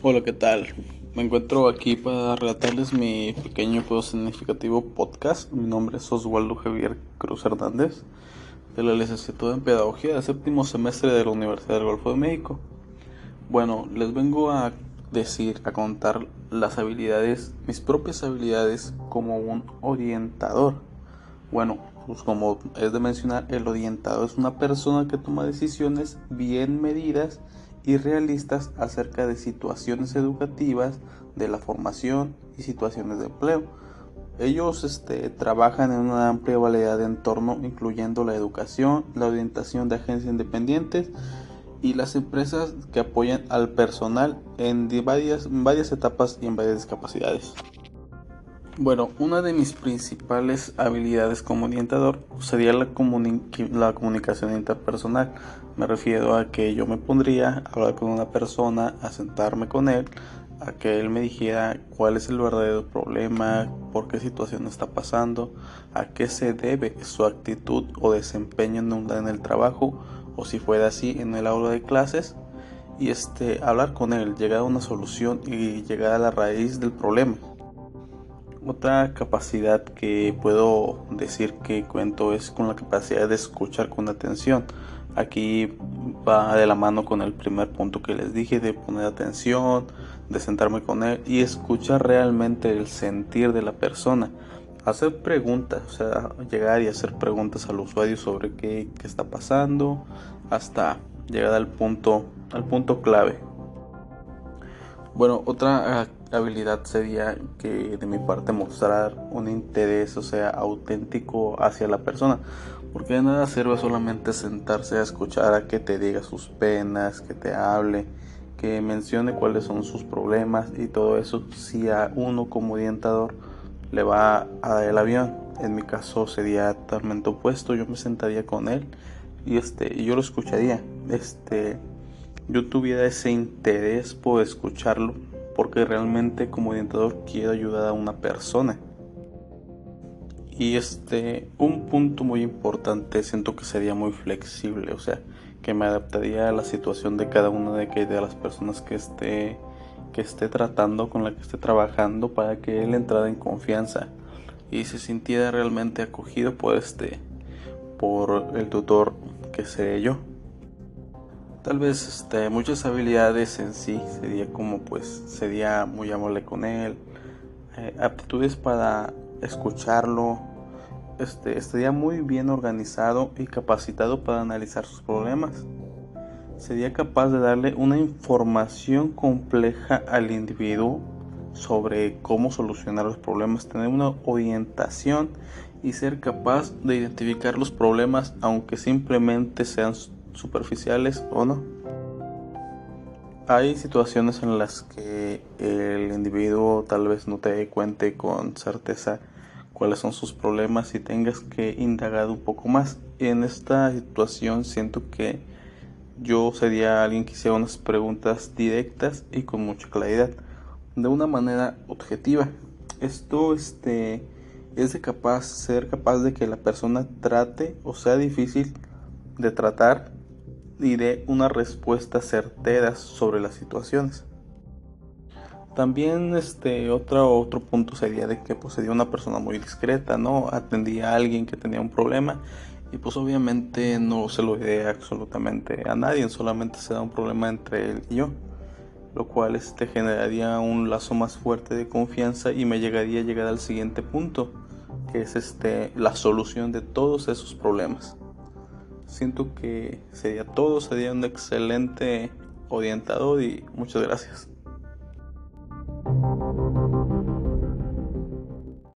Hola, ¿qué tal? Me encuentro aquí para relatarles mi pequeño pero significativo podcast. Mi nombre es Oswaldo Javier Cruz Hernández, de la licenciatura en Pedagogía del séptimo semestre de la Universidad del Golfo de México. Bueno, les vengo a decir, a contar las habilidades, mis propias habilidades como un orientador. Bueno, pues como es de mencionar, el orientador es una persona que toma decisiones bien medidas y realistas acerca de situaciones educativas, de la formación y situaciones de empleo. Ellos este, trabajan en una amplia variedad de entornos, incluyendo la educación, la orientación de agencias independientes y las empresas que apoyan al personal en varias, en varias etapas y en varias discapacidades. Bueno, una de mis principales habilidades como orientador sería la, la, comunicación interpersonal. Me refiero a que yo me pondría a hablar con una persona, a sentarme con él, a que él me dijera cuál es el verdadero problema, por qué situación está pasando, a qué se debe su actitud o desempeño en el trabajo, o si fuera así en el aula de clases, y este, hablar con él, llegar a una solución y llegar a la raíz del problema. Otra capacidad que puedo decir que cuento es con la capacidad de escuchar con atención. Aquí va de la mano con el primer punto que les dije de poner atención, de sentarme con él y escuchar realmente el sentir de la persona. Hacer preguntas, o sea, llegar y hacer preguntas al usuario sobre qué, qué está pasando hasta llegar al punto, al punto clave. Bueno, otra habilidad sería que de mi parte mostrar un interés, o sea, auténtico hacia la persona. Porque de nada sirve solamente sentarse a escuchar a que te diga sus penas, que te hable, que mencione cuáles son sus problemas y todo eso. Si a uno como orientador le va a dar el avión, en mi caso sería totalmente opuesto. Yo me sentaría con él y este, y yo lo escucharía. Este, yo tuviera ese interés por escucharlo porque realmente como orientador quiero ayudar a una persona. Y este, un punto muy importante, siento que sería muy flexible, o sea, que me adaptaría a la situación de cada una de, de las personas que esté, que esté tratando, con la que esté trabajando, para que él entrara en confianza y se sintiera realmente acogido por este, por el tutor que seré yo. Tal vez este, muchas habilidades en sí sería como pues sería muy amable con él, eh, aptitudes para escucharlo, este, estaría muy bien organizado y capacitado para analizar sus problemas. Sería capaz de darle una información compleja al individuo sobre cómo solucionar los problemas, tener una orientación y ser capaz de identificar los problemas aunque simplemente sean superficiales o no. Hay situaciones en las que el individuo tal vez no te cuente con certeza cuáles son sus problemas y tengas que indagar un poco más. En esta situación siento que yo sería alguien que hiciera unas preguntas directas y con mucha claridad, de una manera objetiva. Esto este, es de capaz, ser capaz de que la persona trate o sea difícil de tratar dé una respuesta certera sobre las situaciones. También este otro, otro punto sería de que pues, sería una persona muy discreta, ¿no? Atendía a alguien que tenía un problema y pues obviamente no se lo diré absolutamente a nadie, solamente se da un problema entre él y yo, lo cual este generaría un lazo más fuerte de confianza y me llegaría a llegar al siguiente punto, que es este la solución de todos esos problemas. Siento que sería todo, sería un excelente orientador y muchas gracias.